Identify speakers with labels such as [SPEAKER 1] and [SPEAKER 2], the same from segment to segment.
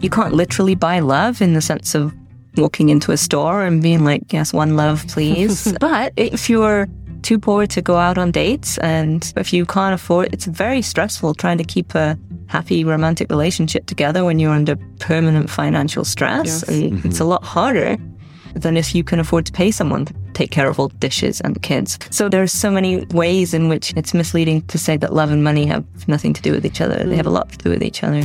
[SPEAKER 1] you can't literally buy love in the sense of walking into a store and being like, yes, one love, please. but if you're too poor to go out on dates and if you can't afford it's very stressful trying to keep a happy romantic relationship together when you're under permanent financial stress
[SPEAKER 2] Yes.
[SPEAKER 1] and
[SPEAKER 3] Mm-hmm.
[SPEAKER 1] it's a lot harder than if you can afford to pay someone to take care of all the dishes and the kids. So there's so many ways in which it's misleading to say that love and money have nothing to do with each other. They have a lot to do with each other.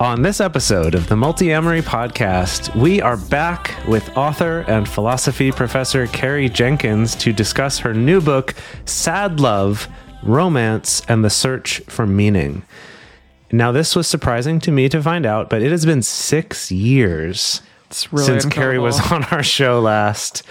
[SPEAKER 3] On this episode of the Multiamory Podcast, we are back with author and philosophy professor Carrie Jenkins to discuss her new book, Sad Love, Romance, and the Search for Meaning. Now, this was surprising to me to find out, but it has been six years
[SPEAKER 2] really
[SPEAKER 3] since Carrie was on our show last.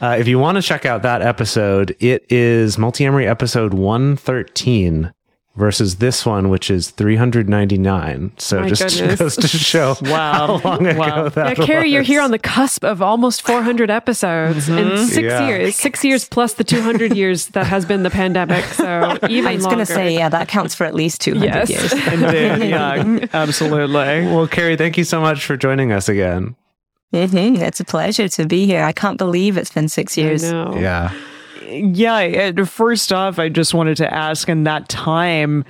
[SPEAKER 3] Uh, if you want to check out that episode, it is Multiamory episode 113 versus this one, which is 399. So
[SPEAKER 4] My
[SPEAKER 3] just
[SPEAKER 4] goodness.
[SPEAKER 3] goes to show
[SPEAKER 2] Wow.
[SPEAKER 3] how long ago
[SPEAKER 2] Wow.
[SPEAKER 3] that
[SPEAKER 4] Yeah, Carrie, you're here on the cusp of almost 400 episodes in six
[SPEAKER 3] Yeah.
[SPEAKER 4] years. Six years plus the 200 years that has been the pandemic. So even
[SPEAKER 1] I was going to say, yeah, that counts for at least 200
[SPEAKER 4] Yes.
[SPEAKER 1] years.
[SPEAKER 2] Indeed, yeah, absolutely.
[SPEAKER 3] Well, Carrie, thank you so much for joining us again.
[SPEAKER 1] hmm It's a pleasure to be here. I can't believe it's been six
[SPEAKER 4] I
[SPEAKER 1] years.
[SPEAKER 4] know.
[SPEAKER 3] Yeah.
[SPEAKER 2] Yeah, first off, I just wanted to ask in that time,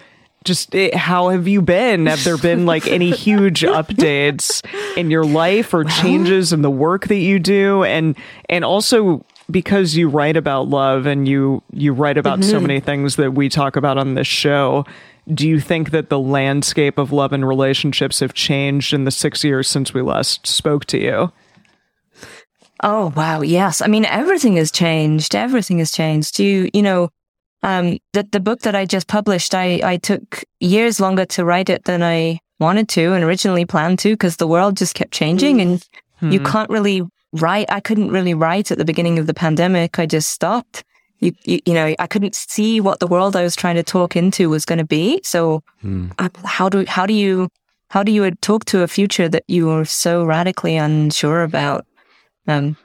[SPEAKER 2] just eh, how have you been? Have there been like any huge updates in your life or changes in the work that you do? And and also because you write about love and you you write about so many things that we talk about on this show, do you think that the landscape of love and relationships have changed in the six years since we last spoke to you?
[SPEAKER 1] Oh wow, yes. I mean, everything has changed. Everything has changed. You, you know, um, the the book that I just published, I I took years longer to write it than I wanted to and originally planned to because the world just kept changing and you can't really write. I couldn't really write at the beginning of the pandemic. I just stopped. You, you, you know, I couldn't see what the world I was trying to talk into was going to be. So, uh, how do how do you how do you talk to a future that you are so radically unsure about? Um,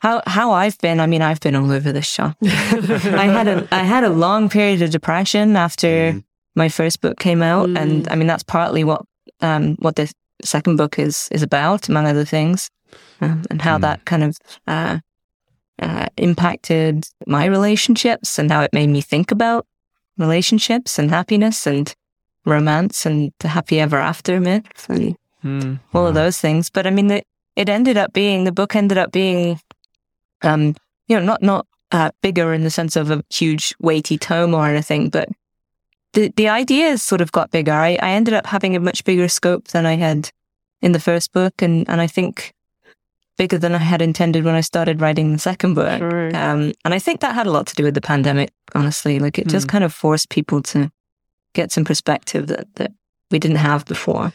[SPEAKER 1] how how I've been, I mean, I've been all over the shop. I had a I had a long period of depression after my first book came out, and I mean that's partly what um what the second book is is about, among other things, um, and how that kind of uh, uh, impacted my relationships and how it made me think about relationships and happiness and romance and the happy ever after myth and
[SPEAKER 2] Hmm.
[SPEAKER 1] all of those things. But I mean, it, it ended up being the book ended up being, um, you know, not not uh, bigger in the sense of a huge weighty tome or anything, but the the ideas sort of got bigger. I, I ended up having a much bigger scope than I had in the first book, and and I think bigger than I had intended when I started writing the second book.
[SPEAKER 4] Sure.
[SPEAKER 1] Um, and I think that had a lot to do with the pandemic. Honestly, like it just kind of forced people to get some perspective that that we didn't have before.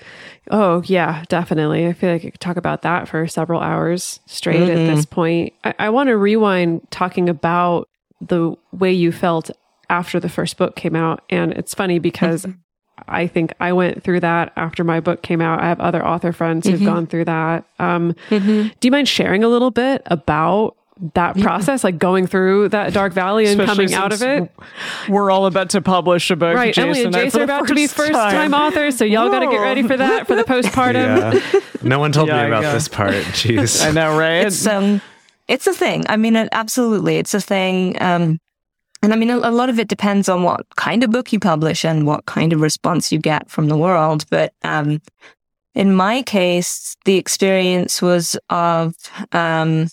[SPEAKER 4] Oh, yeah, definitely. I feel like I could talk about that for several hours straight at this mm-hmm. point. I, I want to rewind talking about the way you felt after the first book came out. And it's funny because mm-hmm. I think I went through that after my book came out. I have other author friends who've mm-hmm. gone through that. Um, Do you mind sharing a little bit about that process, like going through that dark valley and
[SPEAKER 2] Especially
[SPEAKER 4] coming out of it?
[SPEAKER 2] We're all about to publish a book.
[SPEAKER 4] Right, Emily and
[SPEAKER 2] I,
[SPEAKER 4] Jace
[SPEAKER 2] for
[SPEAKER 4] are about to be first time authors, so y'all got to get ready for that for the postpartum.
[SPEAKER 3] Yeah. No one told
[SPEAKER 2] Yeah,
[SPEAKER 3] me about
[SPEAKER 2] yeah.
[SPEAKER 3] this part. Jeez.
[SPEAKER 2] I know, right?
[SPEAKER 1] it's um it's a thing i mean it, absolutely it's a thing um and i mean a, a lot of it depends on what kind of book you publish and what kind of response you get from the world but um in my case the experience was of um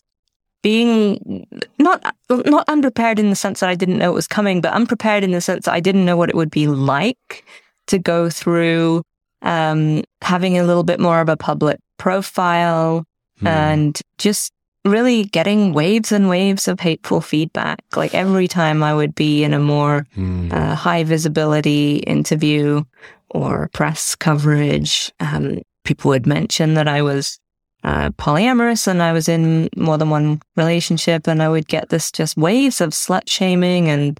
[SPEAKER 1] being not not unprepared in the sense that I didn't know it was coming, but unprepared in the sense that I didn't know what it would be like to go through um, having a little bit more of a public profile and just really getting waves and waves of hateful feedback. Like every time I would be in a more uh, high visibility interview or press coverage, um, people would mention that I was uh, polyamorous and I was in more than one relationship, and I would get this just waves of slut shaming and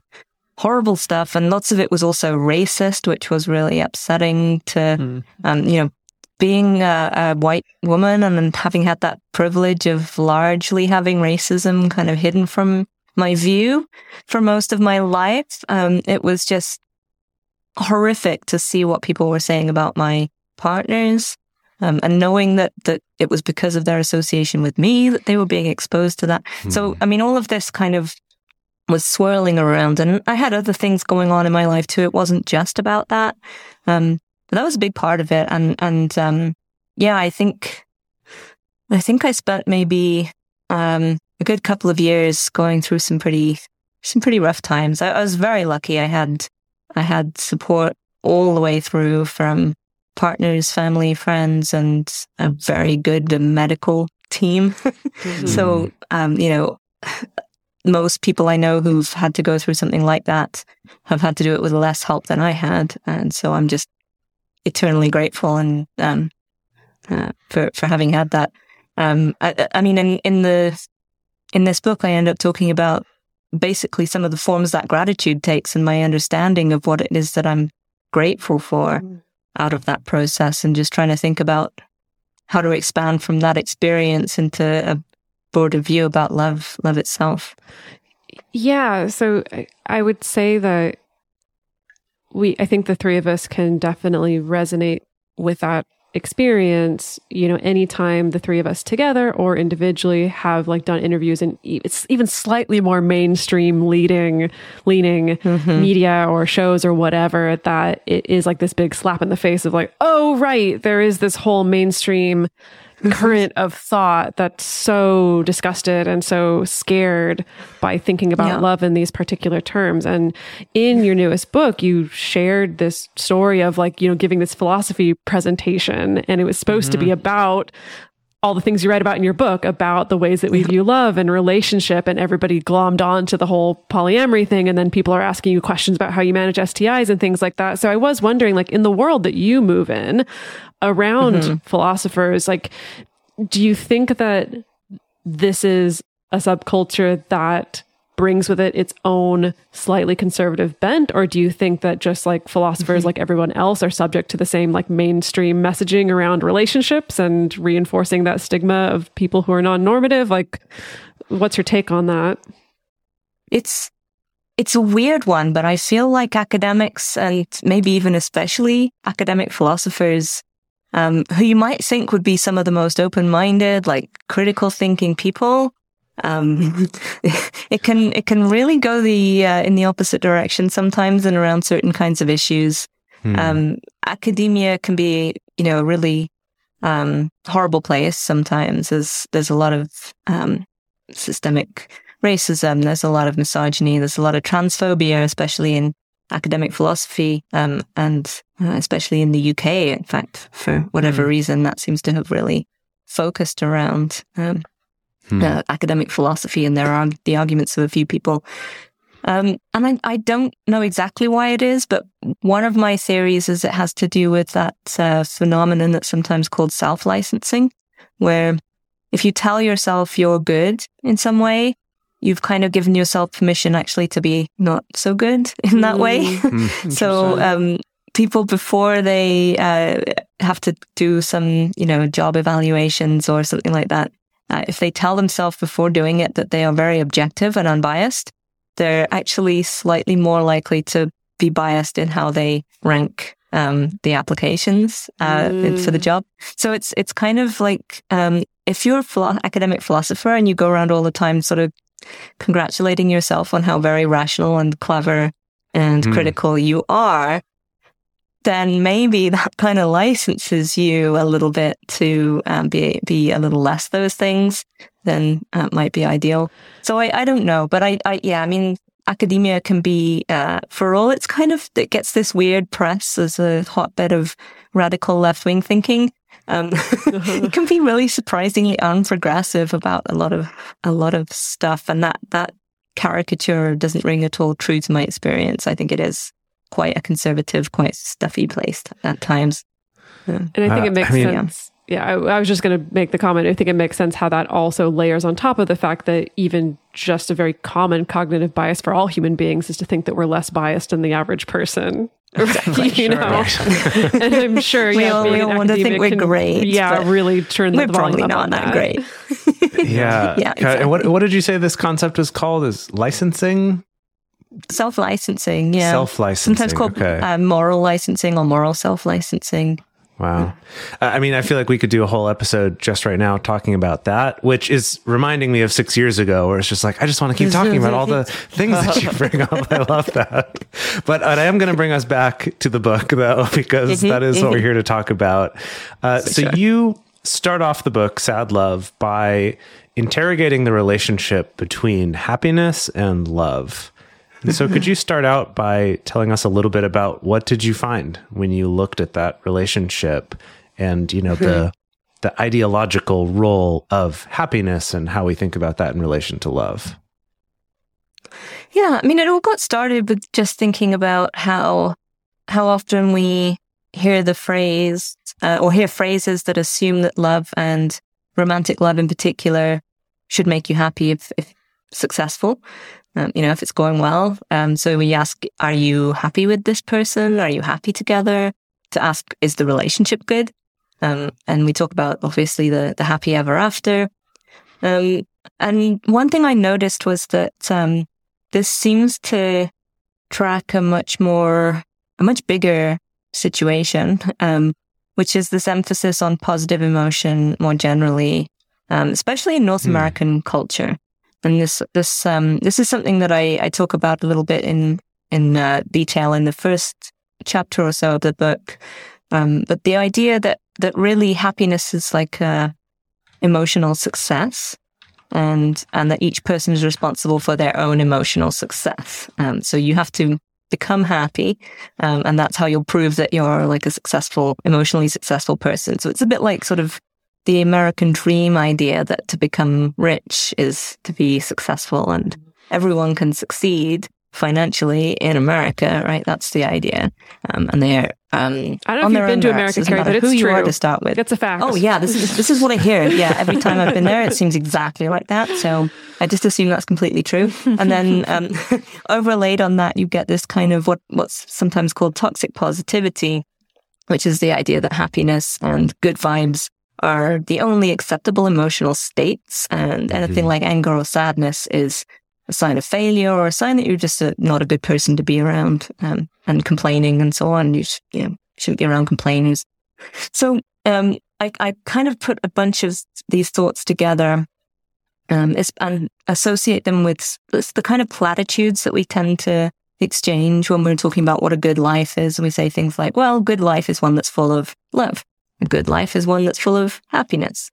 [SPEAKER 1] horrible stuff, and lots of it was also racist, which was really upsetting to, um, you know, being a, a white woman and having had that privilege of largely having racism kind of hidden from my view for most of my life. Um, it was just horrific to see what people were saying about my partners. Um, and knowing that, that it was because of their association with me that they were being exposed to that. So, I mean, all of this kind of was swirling around and I had other things going on in my life too. It wasn't just about that. Um, but that was a big part of it. And, and, um, yeah, I think, I think I spent maybe, um, a good couple of years going through some pretty, some pretty rough times. I, I was very lucky. I had, I had support all the way through from partners, family, friends, and a very good medical team. so, um, you know, most people I know who've had to go through something like that have had to do it with less help than I had. And so I'm just eternally grateful and, um, uh, for, for having had that. Um, I, I mean, in, in the, in this book, I end up talking about basically some of the forms that gratitude takes and my understanding of what it is that I'm grateful for out of that process and just trying to think about how to expand from that experience into a broader view about love, love itself.
[SPEAKER 4] Yeah, so I- would say that we I think the three of us can definitely resonate with that experience, you know, anytime the three of us together or individually have like done interviews and e- it's even slightly more mainstream leading leaning mm-hmm. media or shows or whatever that it is like this big slap in the face of like, oh right, there is this whole mainstream current of thought that's so disgusted and so scared by thinking about
[SPEAKER 1] Yeah.
[SPEAKER 4] love in these particular terms. And in your newest book, you shared this story of like, you know, giving this philosophy presentation, and it was supposed to be mm-hmm. about all the things you write about in your book about the ways that we view love and relationship and everybody glommed on to the whole polyamory thing and then people are asking you questions about how you manage STIs and things like that. So I was wondering like in the world that you move in around mm-hmm. philosophers like do you think that this is a subculture that brings with it its own slightly conservative bent? Or do you think that just like philosophers mm-hmm. like everyone else are subject to the same like mainstream messaging around relationships and reinforcing that stigma of people who are non-normative? Like what's your take on that?
[SPEAKER 1] It's it's a weird one, but I feel like academics and maybe even especially academic philosophers, um, who you might think would be some of the most open-minded, like critical thinking people, um, it can it can really go the uh, in the opposite direction sometimes and around certain kinds of issues. Um, academia can be, you know, a really um, horrible place sometimes. There's there's a lot of um, systemic racism. There's a lot of misogyny. There's a lot of transphobia, especially in academic philosophy, um, and uh, especially in the UK. In fact, for whatever reason, that seems to have really focused around um, uh, academic philosophy, and there are the arguments of a few people. Um, and I, I don't know exactly why it is, but one of my theories is it has to do with that uh, phenomenon that's sometimes called self-licensing, where if you tell yourself you're good in some way, you've kind of given yourself permission actually to be not so good in that way. so, um, people before they, uh, have to do some, you know, job evaluations or something like that, uh, if they tell themselves before doing it that they are very objective and unbiased, they're actually slightly more likely to be biased in how they rank um, the applications uh, for the job. So it's it's kind of like um, if you're a philo- academic philosopher and you go around all the time, sort of congratulating yourself on how very rational and clever and critical you are, then maybe that kind of licenses you a little bit to um, be be a little less those things. Then uh, might be ideal. So I, I don't know, but I, I yeah, I mean, academia can be uh, for all it's kind of it gets this weird press as a hotbed of radical left wing thinking. Um, it can be really surprisingly unprogressive about a lot of a lot of stuff, and that that caricature doesn't ring at all true to my experience. I think it is quite a conservative, quite stuffy place at times.
[SPEAKER 4] And I think
[SPEAKER 3] Uh,
[SPEAKER 4] it makes
[SPEAKER 3] I mean-
[SPEAKER 4] sense. Yeah, I, I was just going to make the comment. I think it makes sense how that also layers on top of the fact that even just a very common cognitive bias for all human beings is to think that we're less biased than the average person. you know, and I'm sure
[SPEAKER 1] We
[SPEAKER 4] yeah,
[SPEAKER 1] all- we all want to think we're
[SPEAKER 4] can-
[SPEAKER 1] great,
[SPEAKER 4] Yeah,
[SPEAKER 1] but
[SPEAKER 4] really turn the
[SPEAKER 1] We're
[SPEAKER 4] volume
[SPEAKER 1] probably not
[SPEAKER 4] on
[SPEAKER 1] that great.
[SPEAKER 3] Yeah.
[SPEAKER 1] Yeah,
[SPEAKER 3] Okay, And what what did you say this concept was called? Is licensing?
[SPEAKER 1] Self licensing, yeah.
[SPEAKER 3] Self licensing.
[SPEAKER 1] Sometimes called
[SPEAKER 3] okay.
[SPEAKER 1] uh, moral licensing or moral self licensing.
[SPEAKER 3] Wow. I mean, I feel like we could do a whole episode just right now talking about that, which is reminding me of six years ago, where it's just like, I just want to keep talking about all the things that you bring up. I love that. But I am going to bring us back to the book, though, because
[SPEAKER 1] Mhm,
[SPEAKER 3] that is what we're
[SPEAKER 1] mhm.
[SPEAKER 3] here to talk about. Uh, so
[SPEAKER 1] sure.
[SPEAKER 3] you start off the book, Sad Love, by interrogating the relationship between happiness and love. And so could you start out by telling us a little bit about what did you find when you looked at that relationship and you know the the ideological role of happiness and how we think about that in relation to love?
[SPEAKER 1] Yeah, I mean, it all got started with just thinking about how how often we hear the phrase uh, or hear phrases that assume that love and romantic love in particular should make you happy if, if successful. Um, you know, if it's going well. Um, so we ask, are you happy with this person? Are you happy together? To ask, is the relationship good? Um, and we talk about obviously the, the happy ever after. Um, and one thing I noticed was that, um, this seems to track a much more, a much bigger situation, um, which is this emphasis on positive emotion more generally, um, especially in North
[SPEAKER 3] Hmm.
[SPEAKER 1] American culture. And this, this, um, this is something that I, I talk about a little bit in, in, uh, detail in the first chapter or so of the book. Um, but the idea that, that really happiness is like, a emotional success and and that each person is responsible for their own emotional success. Um, so you have to become happy, um, and that's how you'll prove that you're like a successful, emotionally successful person. So it's a bit like sort of the American dream idea that to become rich is to be successful, and everyone can succeed financially in America, right? That's the idea, um, and they're um,
[SPEAKER 4] I don't know if you've been to. America, Carrie, but it's
[SPEAKER 1] who you are
[SPEAKER 4] true.
[SPEAKER 1] to start with.
[SPEAKER 4] It's a fact.
[SPEAKER 1] Oh yeah, this is this is what I hear. Yeah, every time I've been there, it seems exactly like that. So I just assume that's completely true. And then um, overlaid on that, you get this kind of what what's sometimes called toxic positivity, which is the idea that happiness and good vibes are the only acceptable emotional states, and anything like anger or sadness is a sign of failure or a sign that you're just a, not a good person to be around, um, and complaining and so on. You, sh- you know, shouldn't be around complainers. So um, I, I kind of put a bunch of these thoughts together um, and associate them with the kind of platitudes that we tend to exchange when we're talking about what a good life is. And we say things like, well, good life is one that's full of love. A good life is one that's full of happiness.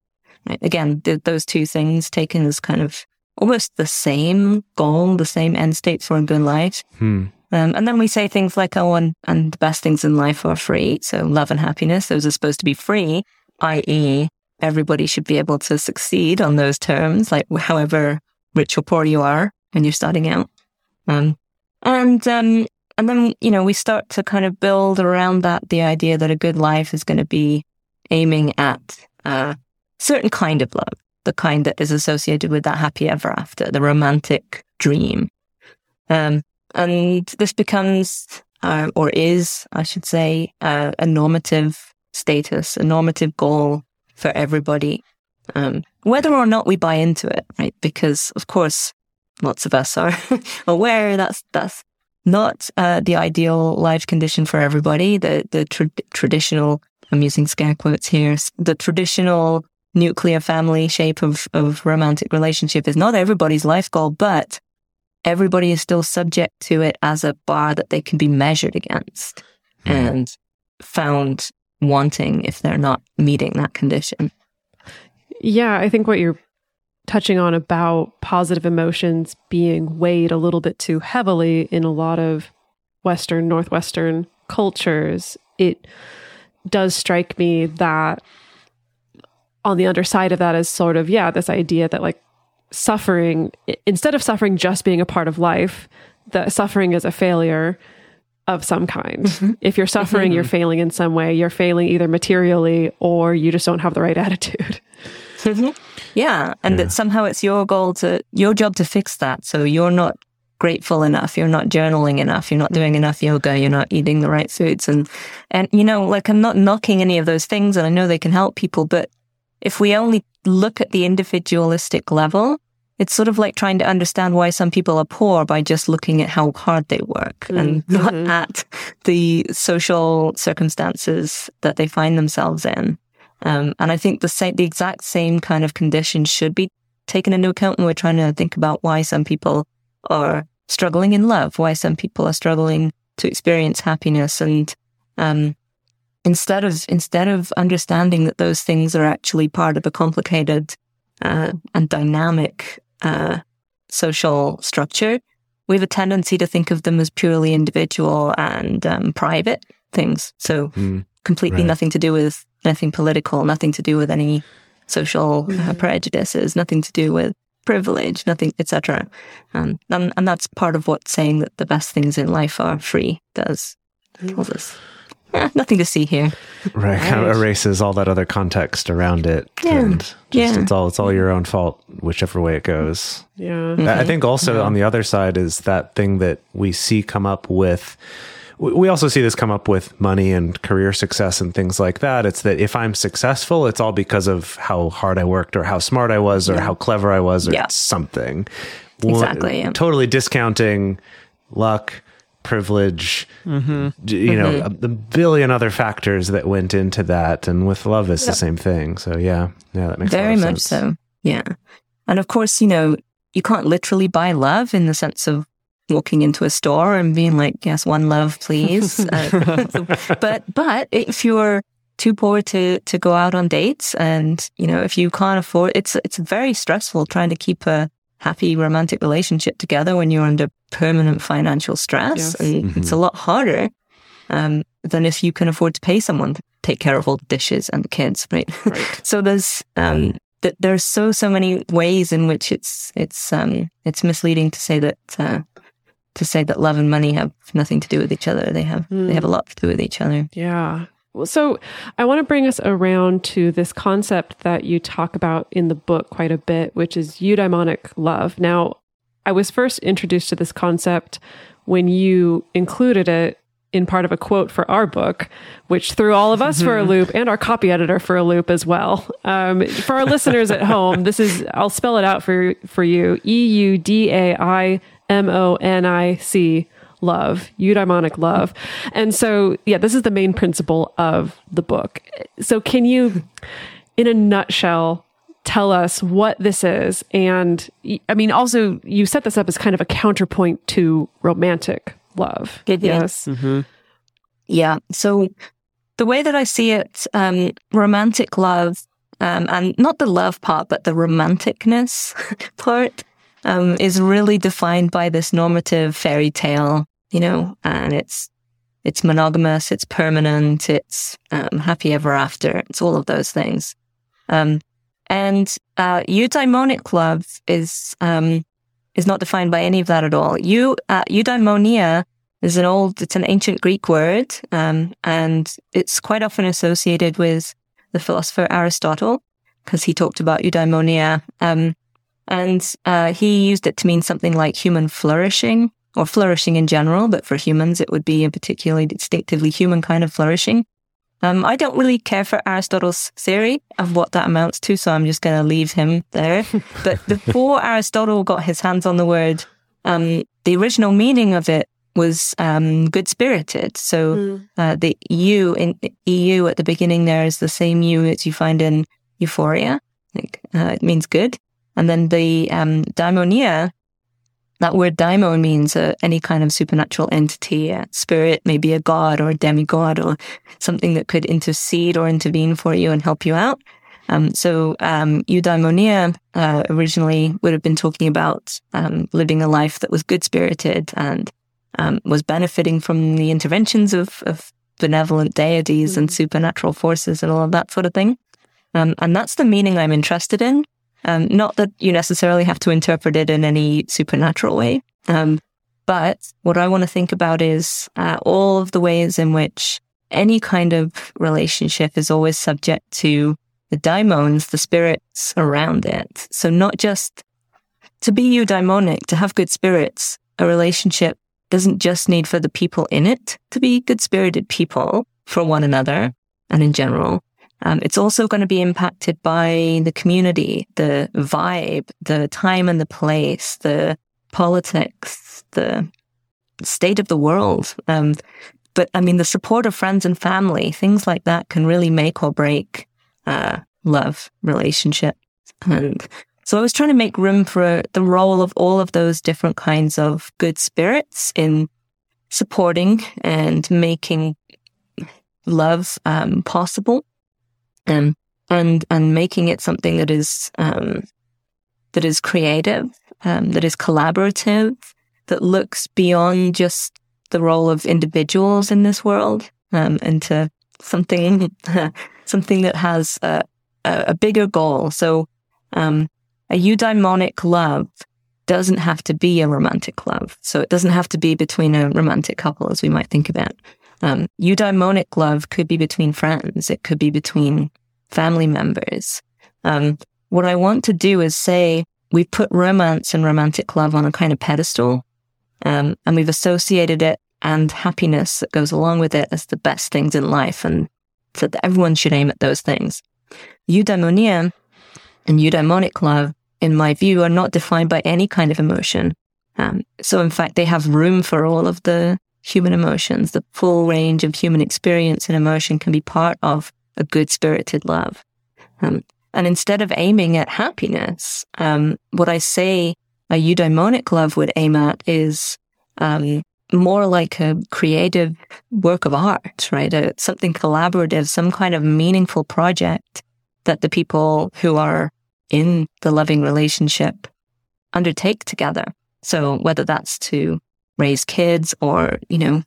[SPEAKER 1] Right? Again, th- those two things taken as kind of almost the same goal, the same end state for a good life.
[SPEAKER 3] Hmm.
[SPEAKER 1] Um, and then we say things like, oh, and, and the best things in life are free. So love and happiness, those are supposed to be free, i.e., everybody should be able to succeed on those terms, like however rich or poor you are when you're starting out. Um, and, um, and then, you know, we start to kind of build around that the idea that a good life is going to be aiming at a certain kind of love, the kind that is associated with that happy ever after, the romantic dream. Um, and this becomes, uh, or is, I should say, uh, a normative status, a normative goal for everybody, um, whether or not we buy into it, right? Because of course, lots of us are aware that's that's not uh, the ideal life condition for everybody. The the tra- traditional, I'm using scare quotes here, the traditional nuclear family shape of of romantic relationship is not everybody's life goal, but everybody is still subject to it as a bar that they can be measured against hmm. and found wanting if they're not meeting that condition.
[SPEAKER 4] Yeah, I think what you're touching on about positive emotions being weighed a little bit too heavily in a lot of Western, Northwestern cultures, it does strike me that on the underside of that is sort of, yeah, this idea that like suffering, instead of suffering just being a part of life, that suffering is a failure of some kind. Mm-hmm. If you're suffering, you're mm-hmm. failing in some way. You're failing either materially or you just don't have the right attitude. Mm-hmm.
[SPEAKER 1] Yeah. And that somehow it's your goal to, your job to fix that. So you're not grateful enough. You're not journaling enough. You're not doing enough yoga. You're not eating the right foods. And, and, you know, like I'm not knocking any of those things and I know they can help people, but if we only look at the individualistic level, it's sort of like trying to understand why some people are poor by just looking at how hard they work and not at the social circumstances that they find themselves in. Um, and I think the same, the exact same kind of conditions should be taken into account when we're trying to think about why some people are struggling in love, why some people are struggling to experience happiness. And, um, instead of, instead of understanding that those things are actually part of a complicated, uh, and dynamic, uh, social structure, we have a tendency to think of them as purely individual and, um, private things. So
[SPEAKER 3] Mm,
[SPEAKER 1] completely
[SPEAKER 3] Right.
[SPEAKER 1] nothing to do with anything political, nothing to do with any social uh, prejudices, nothing to do with privilege, nothing, etc. Um, and and that's part of what saying that the best things in life are free does. Tells us, "Eh, nothing to see here.
[SPEAKER 3] right. Kind of erases all that other context around it.
[SPEAKER 1] Yeah.
[SPEAKER 3] And just,
[SPEAKER 1] Yeah.
[SPEAKER 3] it's all it's all your own fault, whichever way it goes.
[SPEAKER 4] Yeah.
[SPEAKER 3] I I think also on the other side is that thing that we see come up with. We- also see this come up with money and career success and things like that. It's that if I'm successful, it's all because of how hard I worked or how smart I was or how clever I was or
[SPEAKER 1] Yeah.
[SPEAKER 3] something.
[SPEAKER 1] Exactly, yeah.
[SPEAKER 3] Totally discounting luck, privilege, mm-hmm. d- you know, a, a billion other factors that went into that. And with love, it's the same thing. So yeah, yeah, that makes
[SPEAKER 1] Very much
[SPEAKER 3] sense.
[SPEAKER 1] so. Yeah. And of course, you know, you can't literally buy love in the sense of walking into a store and being like, yes, one love, please. Uh, so- but, but if you're too poor to, to go out on dates and, you know, if you can't afford, it's, it's very stressful trying to keep a happy romantic relationship together when you're under permanent financial stress.
[SPEAKER 4] Yes.
[SPEAKER 1] And it's a lot harder, um, than if you can afford to pay someone to take care of all the dishes and the kids, right?
[SPEAKER 4] Right.
[SPEAKER 1] so there's um th- there's so so many ways in which it's it's um it's misleading to say that uh, to say that love and money have nothing to do with each other. They have they have a lot to do with each other.
[SPEAKER 4] Yeah. Well, So I want to bring us around to this concept that you talk about in the book quite a bit, which is eudaimonic love. Now, I was first introduced to this concept when you included it in part of a quote for our book, which threw all of us for a loop and our copy editor for a loop as well. Um, for our listeners at home, this is, I'll spell it out for, for you E U D A I M O N I C love, eudaimonic love. And so, yeah, this is the main principle of the book. So, can you, in a nutshell, tell us what this is? And I mean, also, you set this up as kind of a counterpoint to romantic love.
[SPEAKER 1] Did you?
[SPEAKER 4] Yes.
[SPEAKER 1] Yeah. So the way that I see it, um, romantic love, um, and not the love part, but the romanticness part, um, is really defined by this normative fairy tale, you know, and it's, it's monogamous, it's permanent, it's, um, happy ever after. It's all of those things. Um, and, uh, eudaimonic love is, um, is not defined by any of that at all. Eu, uh, eudaimonia is an old, it's an ancient Greek word, um, and it's quite often associated with the philosopher Aristotle because he talked about eudaimonia. Um, and uh, he used it to mean something like human flourishing or flourishing in general, but for humans, it would be a particularly distinctively human kind of flourishing. Um, I don't really care for Aristotle's theory of what that amounts to, so I'm just going to leave him there. but before Aristotle got his hands on the word, um, the original meaning of it was um, good spirited. So uh, the U in EU at the beginning there is the same U as you find in euphoria. Like, uh, it means good. And then the um, daimonia, that word daimon means uh, any kind of supernatural entity, a spirit, maybe a god or a demigod or something that could intercede or intervene for you and help you out. Um, so, um, eudaimonia, uh, originally would have been talking about, um, living a life that was good spirited and, um, was benefiting from the interventions of, of benevolent deities and supernatural forces and all of that sort of thing. Um, and that's the meaning I'm interested in. Um, not that you necessarily have to interpret it in any supernatural way. Um, but what I want to think about is uh, all of the ways in which any kind of relationship is always subject to the daimons, the spirits around it. So not just to be eudaimonic, to have good spirits, a relationship doesn't just need for the people in it to be good spirited people for one another and in general. Um, it's also going to be impacted by the community, the vibe, the time and the place, the politics, the state of the world. Um, but I mean, the support of friends and family, things like that can really make or break uh, love relationship. And so I was trying to make room for the role of all of those different kinds of good spirits in supporting and making love um, possible, um, and and making it something that is um, that is creative, um, that is collaborative, that looks beyond just the role of individuals in this world um, into something something that has a, a, a bigger goal. So um, a eudaimonic love doesn't have to be a romantic love. So it doesn't have to be between a romantic couple as we might think about. Um, eudaimonic love could be between friends. It could be between family members. Um, what I want to do is say we've put romance and romantic love on a kind of pedestal, um, and we've associated it and happiness that goes along with it as the best things in life, and so that everyone should aim at those things. Eudaimonia and eudaimonic love, in my view, are not defined by any kind of emotion. Um, so, in fact, they have room for all of the human emotions. The full range of human experience and emotion can be part of a good spirited love. Um, and instead of aiming at happiness, um, what I say a eudaimonic love would aim at is um, more like a creative work of art, right? A, something collaborative, some kind of meaningful project that the people who are in the loving relationship undertake together. So whether that's to raise kids or, you know,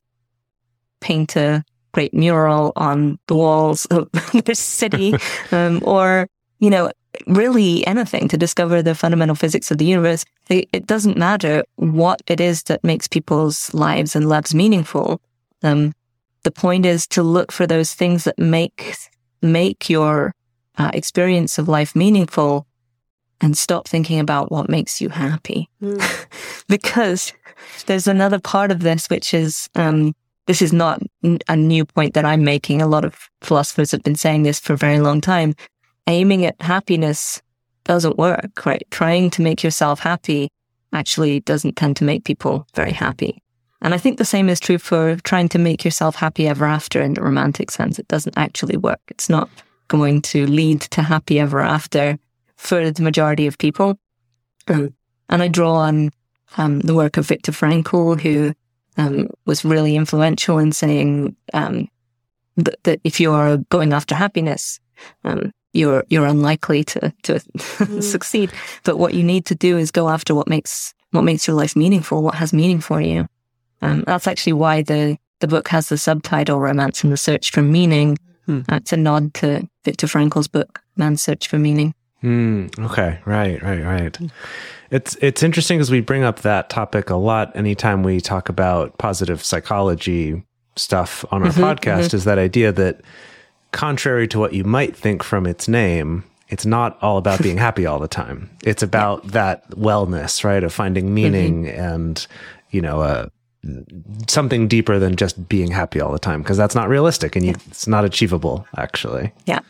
[SPEAKER 1] paint a great mural on the walls of this city, um, or, you know, really anything to discover the fundamental physics of the universe. It, it doesn't matter what it is that makes people's lives and lives meaningful. Um, the point is to look for those things that make, make your uh, experience of life meaningful and stop thinking about what makes you happy. because there's another part of this, which is, um, this is not a new point that I'm making. A lot of philosophers have been saying this for a very long time. Aiming at happiness doesn't work, right? Trying to make yourself happy actually doesn't tend to make people very happy. And I think the same is true for trying to make yourself happy ever after in the romantic sense. It doesn't actually work. It's not going to lead to happy ever after for the majority of people. Um, and I draw on um, the work of Viktor Frankl, who um, was really influential in saying um, that, that, if you are going after happiness, um, you're you're unlikely to to succeed. But what you need to do is go after what makes what makes your life meaningful, what has meaning for you. Um, that's actually why the the book has the subtitle "Romance and the Search for Meaning." Uh, it's a nod to Viktor Frankl's book "Man's Search for Meaning."
[SPEAKER 3] Hmm. okay, right, right, right. It's it's interesting because we bring up that topic a lot anytime we talk about positive psychology stuff on our podcast. Is that idea that contrary to what you might think from its name, it's not all about being happy all the time. It's about that wellness, right? Of finding meaning and you know uh, something deeper than just being happy all the time because that's not realistic and you, it's not achievable actually.
[SPEAKER 1] Yeah.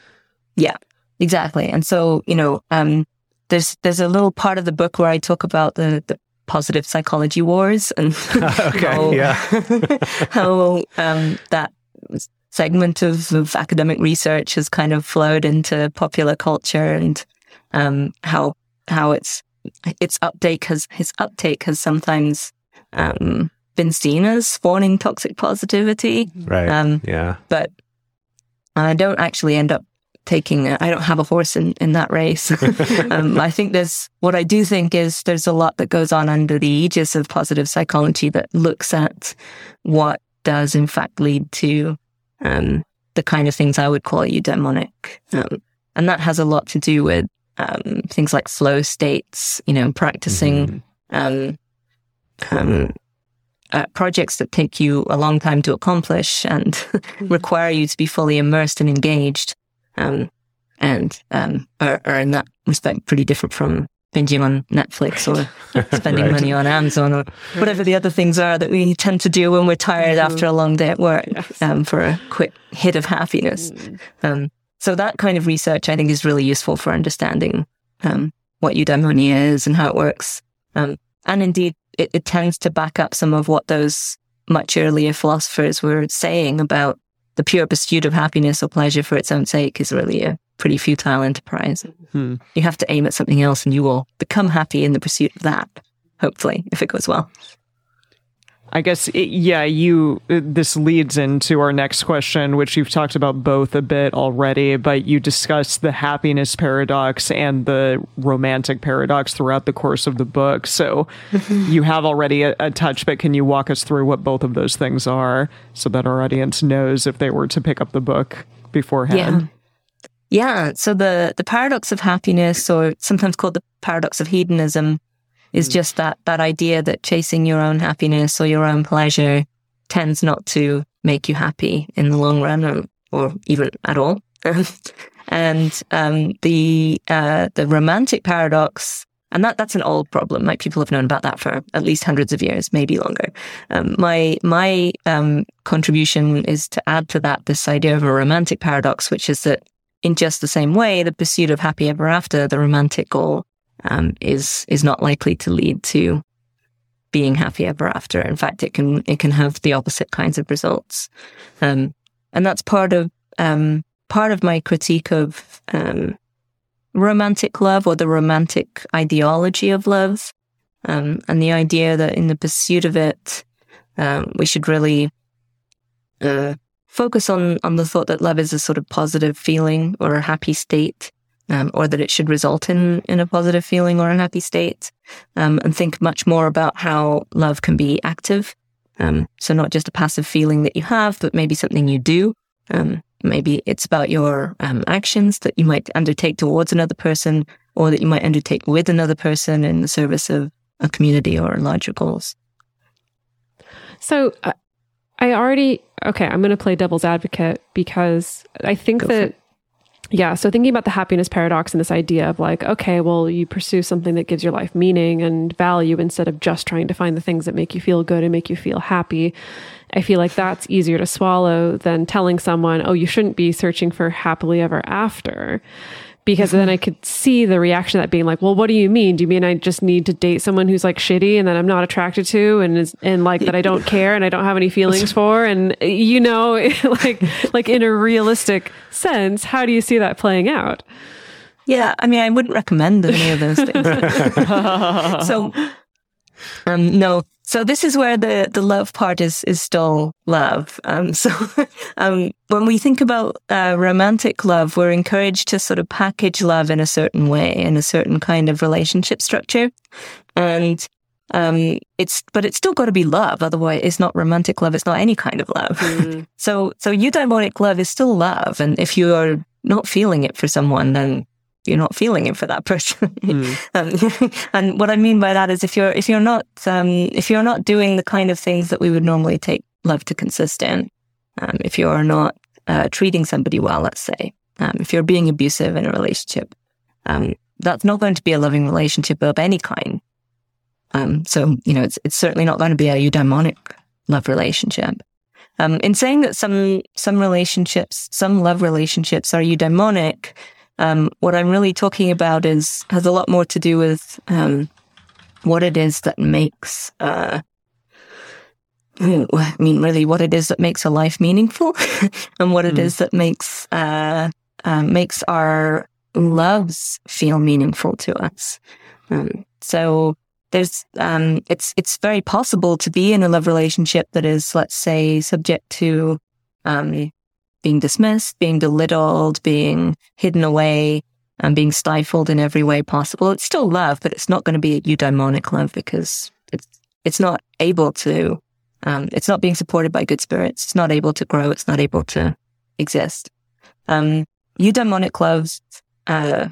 [SPEAKER 1] Yeah, exactly. And so, you know, um, there's, there's a little part of the book where I talk about the, the positive psychology wars and
[SPEAKER 3] Okay,
[SPEAKER 1] how,
[SPEAKER 3] yeah.
[SPEAKER 1] how, um, that segment of, of academic research has kind of flowed into popular culture and, um, how, how it's, its uptake has, his uptake has sometimes, um, been seen as spawning toxic positivity.
[SPEAKER 3] Right.
[SPEAKER 1] Um,
[SPEAKER 3] yeah.
[SPEAKER 1] but I don't actually end up taking I don't have a horse in, in that race. um, I think there's what I do think is there's a lot that goes on under the aegis of positive psychology that looks at what does in fact lead to um, the kind of things I would call eudaimonic. Um, and that has a lot to do with um, things like flow states, you know, practicing um, um, uh, projects that take you a long time to accomplish and require you to be fully immersed and engaged, um, and um, are, are in that respect pretty different from binging on Netflix or spending
[SPEAKER 3] Right.
[SPEAKER 1] money on Amazon or whatever the other things are that we tend to do when we're tired after a long day at work um, for a quick hit of happiness. Um, so that kind of research, I think, is really useful for understanding um, what eudaimonia is and how it works. Um, and indeed, it, it tends to back up some of what those much earlier philosophers were saying about the pure pursuit of happiness or pleasure for its own sake is really a pretty futile enterprise.
[SPEAKER 2] Hmm.
[SPEAKER 1] You have to aim at something else and you will become happy in the pursuit of that, hopefully, if it goes well.
[SPEAKER 2] I guess, it, yeah, you, uh, this leads into our next question, which you've talked about both a bit already, but you discussed the happiness paradox and the romantic paradox throughout the course of the book. So you have already a, a touch, but can you walk us through what both of those things are so that our audience knows if they were to pick up the book beforehand?
[SPEAKER 1] Yeah. Yeah. So the, the paradox of happiness, or sometimes called the paradox of hedonism, is just that, that idea that chasing your own happiness or your own pleasure tends not to make you happy in the long run or, or even at all. and um, the uh, the romantic paradox, and that that's an old problem. Like people have known about that for at least hundreds of years, maybe longer. Um, my my um, contribution is to add to that this idea of a romantic paradox, which is that in just the same way, the pursuit of happy ever after, the romantic goal, um, is is not likely to lead to being happy ever after. In fact, it can it can have the opposite kinds of results, um, and that's part of um, part of my critique of um, romantic love or the romantic ideology of love, um, and the idea that in the pursuit of it, we should really uh, focus on on the thought that love is a sort of positive feeling or a happy state, um, or that it should result in in a positive feeling or a happy state, um, and think much more about how love can be active. Um, so not just a passive feeling that you have, but maybe something you do. Um, maybe it's about your um, actions that you might undertake towards another person, or that you might undertake with another person in the service of a community or larger goals.
[SPEAKER 4] So uh, I already okay. I'm going to play devil's advocate because I think
[SPEAKER 1] Go
[SPEAKER 4] that yeah. So thinking about the happiness paradox and this idea of like, okay, well, you pursue something that gives your life meaning and value instead of just trying to find the things that make you feel good and make you feel happy. I feel like that's easier to swallow than telling someone, oh, you shouldn't be searching for happily ever after. Because then I could see the reaction of that being like, well, what do you mean? Do you mean I just need to date someone who's like shitty and that I'm not attracted to and is, and like that I don't care and I don't have any feelings for? And you know, like like in a realistic sense, how do you see that playing out?
[SPEAKER 1] Yeah, I mean, I wouldn't recommend any of those things. so, um, no. So this is where the the love part is is still love. Um, so, um, when we think about uh, romantic love, we're encouraged to sort of package love in a certain way, in a certain kind of relationship structure, and um, it's but it's still got to be love. Otherwise, it's not romantic love. It's not any kind of love. so, so eudaimonic love is still love, and if you are not feeling it for someone, then you're not feeling it for that person. um, and what I mean by that is if you're if you're not um, if you're not doing the kind of things that we would normally take love to consist in, um, if you're not uh, treating somebody well, let's say, um, if you're being abusive in a relationship, um, that's not going to be a loving relationship of any kind. Um, so you know, it's it's certainly not going to be a eudaimonic love relationship. Um, in saying that some some relationships, some love relationships are eudaimonic, um, what I'm really talking about is has a lot more to do with um, what it is that makes. Uh, I mean, really, what it is that makes a life meaningful, and what it is that makes uh, uh, makes our loves feel meaningful to us. Um, so there's um, it's it's very possible to be in a love relationship that is, let's say, subject to um, being dismissed, being belittled, being hidden away, and being stifled in every way possible. It's still love, but it's not going to be a eudaimonic love because it's it's not able to. Um, it's not being supported by good spirits. It's not able to grow. It's not able to exist. Um, eudaimonic loves uh,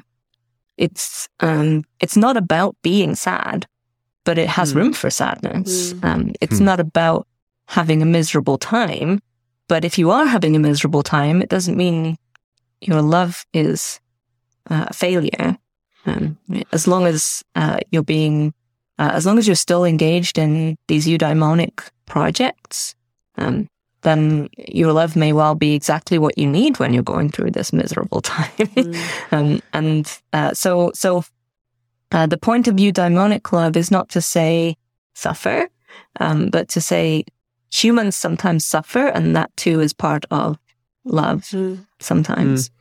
[SPEAKER 1] it's um, it's not about being sad, but it has room for sadness. Um, it's not about having a miserable time, but if you are having a miserable time, it doesn't mean your love is uh, a failure. Um, as long as uh, you're being, uh, as long as you're still engaged in these eudaimonic projects, um, then your love may well be exactly what you need when you're going through this miserable time. um, and uh, so, so uh, the point of eudaimonic love is not to say suffer, um, but to say humans sometimes suffer, and that too is part of love. Sometimes,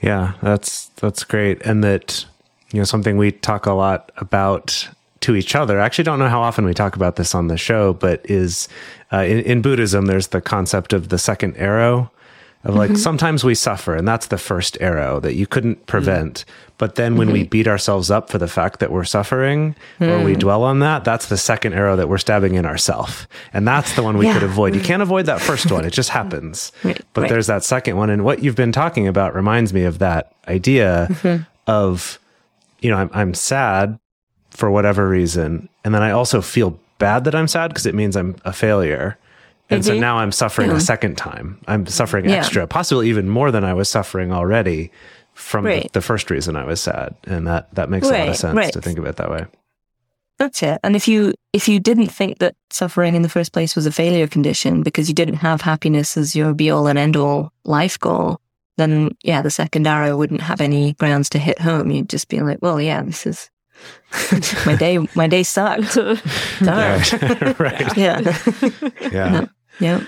[SPEAKER 3] Yeah, that's that's great, and that you know something we talk a lot about to each other. I actually don't know how often we talk about this on the show, but is uh, in, in Buddhism there's the concept of the second arrow of like mm-hmm. sometimes we suffer, and that's the first arrow that you couldn't mm. prevent. But then when we mm-hmm. beat ourselves up for the fact that we're suffering, or we mm. dwell on that, that's the second arrow that we're stabbing in ourself, and that's the one we
[SPEAKER 1] Yeah.
[SPEAKER 3] could avoid. You mm. can't avoid that first one; it just happens.
[SPEAKER 1] Right,
[SPEAKER 3] But
[SPEAKER 1] right.
[SPEAKER 3] there's that second one, and what you've been talking about reminds me of that idea
[SPEAKER 1] Mm-hmm.
[SPEAKER 3] of, you know, I'm I'm sad for whatever reason, and then I also feel bad that I'm sad because it means I'm a failure. And so now I'm suffering a second time. I'm suffering
[SPEAKER 1] Mm-hmm. Yeah.
[SPEAKER 3] extra, possibly even more than I was suffering already from the,
[SPEAKER 1] Right.
[SPEAKER 3] the first reason I was sad. And that that makes a lot of sense
[SPEAKER 1] right.
[SPEAKER 3] to think of it that way.
[SPEAKER 1] That's it. And if you if you didn't think that suffering in the first place was a failure condition because you didn't have happiness as your be all and end all life goal, then yeah, the second arrow wouldn't have any grounds to hit home. You'd just be like, well, yeah, this is my day. My day sucked. Darn.
[SPEAKER 3] right.
[SPEAKER 1] Yeah.
[SPEAKER 3] Yeah.
[SPEAKER 1] Yeah.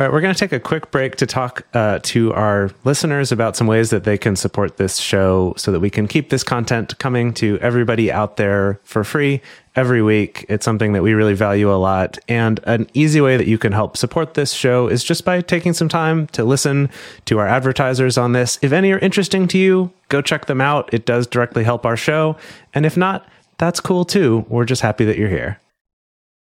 [SPEAKER 3] All right, we're going to take a quick break to talk uh, to our listeners about some ways that they can support this show so that we can keep this content coming to everybody out there for free every week. It's something that we really value a lot. And an easy way that you can help support this show is just by taking some time to listen to our advertisers on this. If any are interesting to you, go check them out. It does directly help our show. And if not, that's cool too. We're just happy that you're here.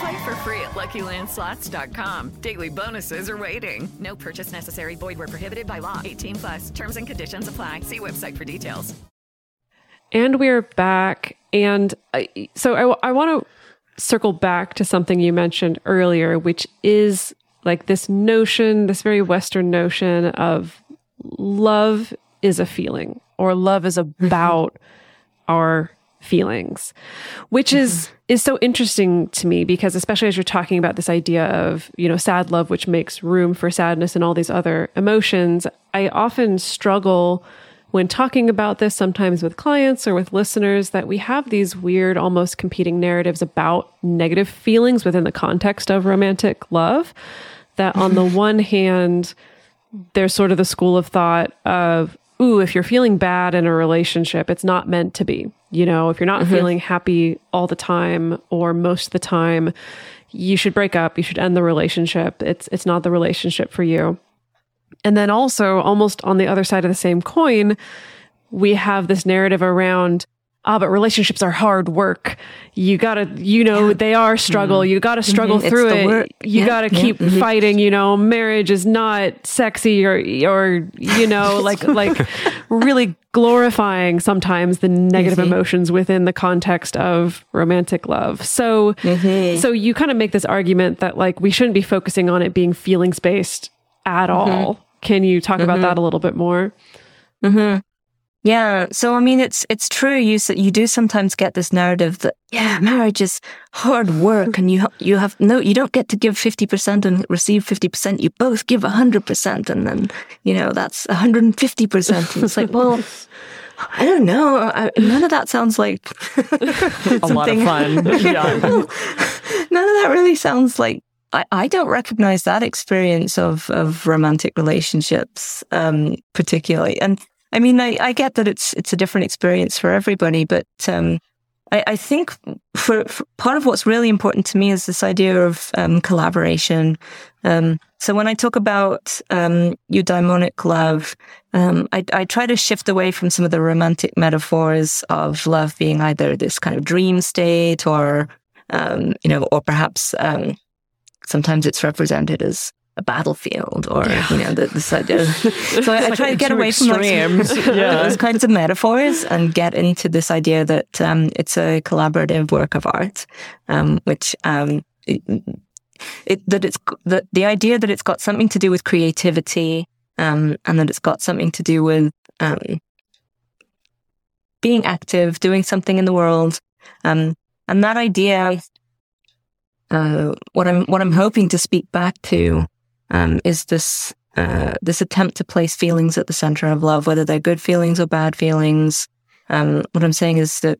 [SPEAKER 5] Play for free at LuckyLandSlots.com. Daily bonuses are waiting. No purchase necessary. Void where prohibited by law. 18 plus. Terms and conditions apply. See website for details.
[SPEAKER 4] And we're back. And I, so I, want to circle back to something you mentioned earlier, which is like this notion, this very Western notion of love is a feeling or love is about our feelings which is mm-hmm. is so interesting to me because especially as you're talking about this idea of you know sad love which makes room for sadness and all these other emotions i often struggle when talking about this sometimes with clients or with listeners that we have these weird almost competing narratives about negative feelings within the context of romantic love that on the one hand there's sort of the school of thought of ooh if you're feeling bad in a relationship it's not meant to be you know if you're not mm-hmm. feeling happy all the time or most of the time you should break up you should end the relationship. It's it's not the relationship for you. And then also almost on the other side of the same coin we have this narrative around ah but relationships are hard work. You gotta you know they are struggle. You gotta struggle
[SPEAKER 1] Mhm.
[SPEAKER 4] Through it.
[SPEAKER 1] work.
[SPEAKER 4] you
[SPEAKER 1] Yeah,
[SPEAKER 4] gotta
[SPEAKER 1] yeah,
[SPEAKER 4] keep
[SPEAKER 1] mhm.
[SPEAKER 4] fighting you know. Marriage is not sexy or or you know like like really glorifying sometimes the negative emotions within the context of romantic love. So
[SPEAKER 1] Mhm.
[SPEAKER 4] so you kind of make this argument that like we shouldn't be focusing on it being feelings based at all. Can you talk about that a little bit more?
[SPEAKER 1] Mm-hmm. Yeah. So, I mean, it's, it's true. You, you do sometimes get this narrative that, yeah, marriage is hard work and you, you have no, you don't get to give 50% and receive 50%. You both give 100% and then, you know, that's 150%. And it's like, well, I don't know. I, none of that sounds like
[SPEAKER 2] A lot of fun. Yeah.
[SPEAKER 1] none of that really sounds like I, I don't recognize that experience of of romantic relationships um particularly and i mean i i get that it's it's a different experience for everybody but um I, I think for, for part of what's really important to me is this idea of um, collaboration. Um, so when I talk about um, eudaimonic love, um, I, I try to shift away from some of the romantic metaphors of love being either this kind of dream state or, um, you know, or perhaps um, sometimes it's represented as a battlefield or you know the, this idea. so I,
[SPEAKER 2] like
[SPEAKER 1] try to get away from like.
[SPEAKER 2] Yeah.
[SPEAKER 1] those kinds of metaphors and get into this idea that um, it's a collaborative work of art, um, which um, it, it, that it's the the idea that it's got something to do with creativity um, and that it's got something to do with um, being active, doing something in the world, um, and that idea. Uh, what I'm what I'm hoping to speak back to um, is this uh, this attempt to place feelings at the center of love, whether they're good feelings or bad feelings. Um, what I'm saying is that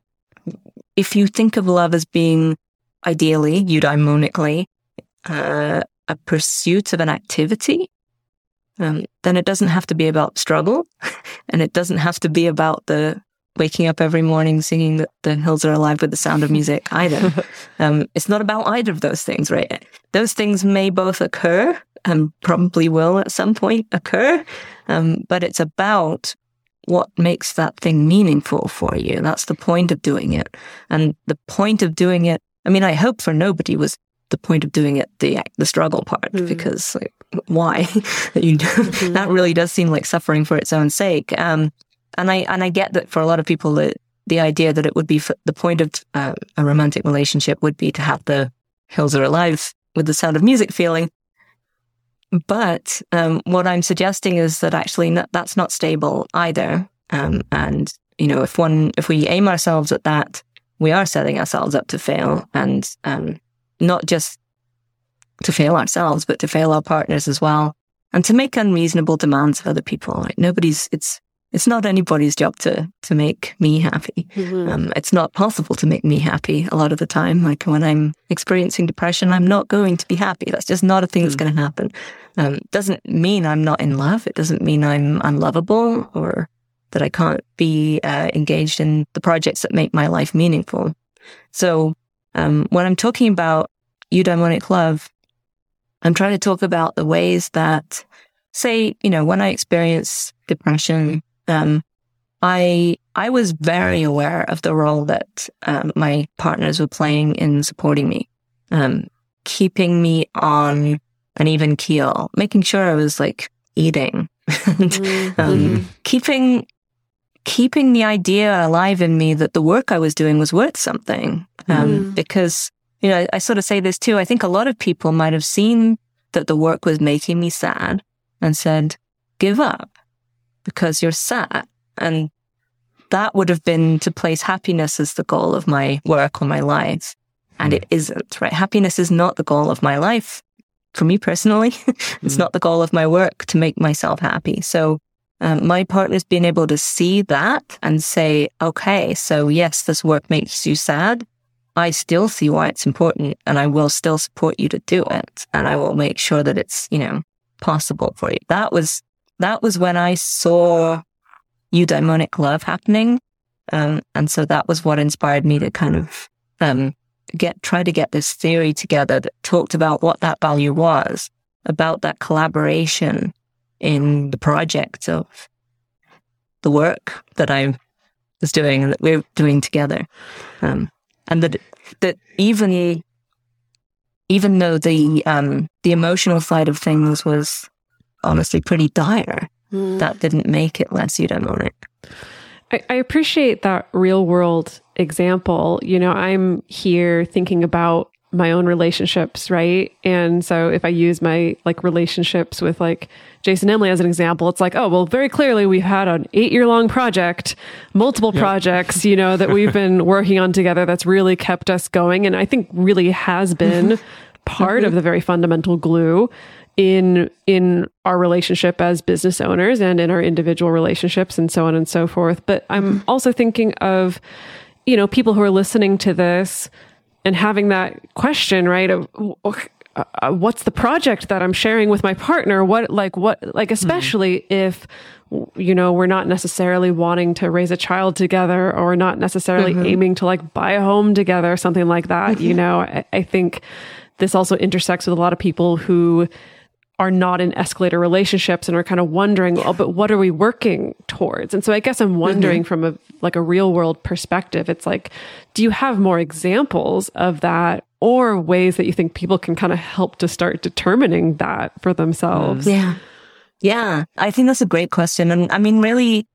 [SPEAKER 1] if you think of love as being ideally, eudaimonically, uh, a pursuit of an activity, um, then it doesn't have to be about struggle, and it doesn't have to be about the waking up every morning singing that the hills are alive with the sound of music either. um, it's not about either of those things, right? Those things may both occur and probably will at some point occur, um, but it's about what makes that thing meaningful for you. That's the point of doing it. And the point of doing it, I mean, I hope for nobody was the point of doing it, the the struggle part, because like, why? you, That really does seem like suffering for its own sake. Um, and I and I get that for a lot of people, that the idea that it would be f the point of uh, a romantic relationship would be to have the hills are alive with the sound of music feeling. But um, what I'm suggesting is that actually that's not stable either. Um, and you know, if one if we aim ourselves at that, we are setting ourselves up to fail, and um, not just to fail ourselves, but to fail our partners as well, and to make unreasonable demands of other people. Like nobody's it's it's not anybody's job to to make me happy. Um, it's not possible to make me happy a lot of the time. Like when I'm experiencing depression, I'm not going to be happy. That's just not a thing that's going to happen. Um, doesn't mean I'm not in love. It doesn't mean I'm unlovable or that I can't be uh, engaged in the projects that make my life meaningful. So um, when I'm talking about eudaimonic love, I'm trying to talk about the ways that, say, you know, when I experience depression, um, I I was very aware of the role that um, my partners were playing in supporting me, um, keeping me on an even keel, making sure I was like eating, and, um, keeping keeping the idea alive in me that the work I was doing was worth something. Um, Because you know, I, I sort of say this too. I think a lot of people might have seen that the work was making me sad and said, "Give up." Because you're sad. And that would have been to place happiness as the goal of my work or my life. And it isn't, right? Happiness is not the goal of my life. For me personally, it's not the goal of my work to make myself happy. So, um, my partner's being able to see that and say, okay, so yes, this work makes you sad. I still see why it's important and I will still support you to do it. And I will make sure that it's, you know, possible for you. That was that was when I saw eudaimonic love happening. Um, and so that was what inspired me to kind of um, get try to get this theory together that talked about what that value was, about that collaboration in the project of the work that I was doing and that we're doing together. Um, and that that even even though the um, the emotional side of things was honestly pretty dire. Hmm. That didn't make it less eudaimonic.
[SPEAKER 4] I, I appreciate that real world example. You know, I'm here thinking about my own relationships, right? And so if I use my like relationships with like Jason Emily as an example, it's like, oh, well, very clearly we've had an eight year long project, multiple projects, you know, that we've been working on together that's really kept us going. And I think really has been part of mm-hmm. the very fundamental glue in in our relationship as business owners and in our individual relationships and so on and so forth. But i'm mm-hmm. also thinking of you know people who are listening to this and having that question right of uh, uh, what's the project that i'm sharing with my partner? What like what like mm-hmm. especially if you know we're not necessarily wanting to raise a child together or not necessarily mm-hmm. aiming to like buy a home together something like that you know? I, I think this also intersects with a lot of people who are not in escalator relationships and are kind of wondering, oh, but what are we working towards? And so I guess I'm wondering mm-hmm. from a like a real world perspective, it's like, do you have more examples of that or ways that you think people can kind of help to start determining that for themselves?
[SPEAKER 1] Yeah. Yeah. I think that's a great question. And I mean, really,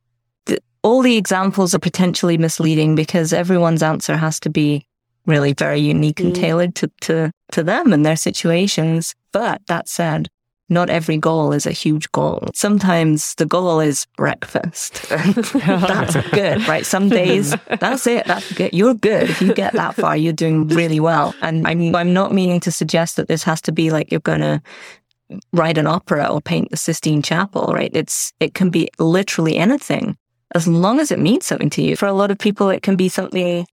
[SPEAKER 1] th- all the examples are potentially misleading because everyone's answer has to be really very unique and mm-hmm. tailored to, to, to them and their situations. But that said, not every goal is a huge goal. Sometimes the goal is breakfast. that's good, right? Some days, that's it. That's good. You're good. If you get that far, you're doing really well. And I'm, I'm not meaning to suggest that this has to be like you're going to write an opera or paint the Sistine Chapel, right? It's, it can be literally anything as long as it means something to you. For a lot of people, it can be something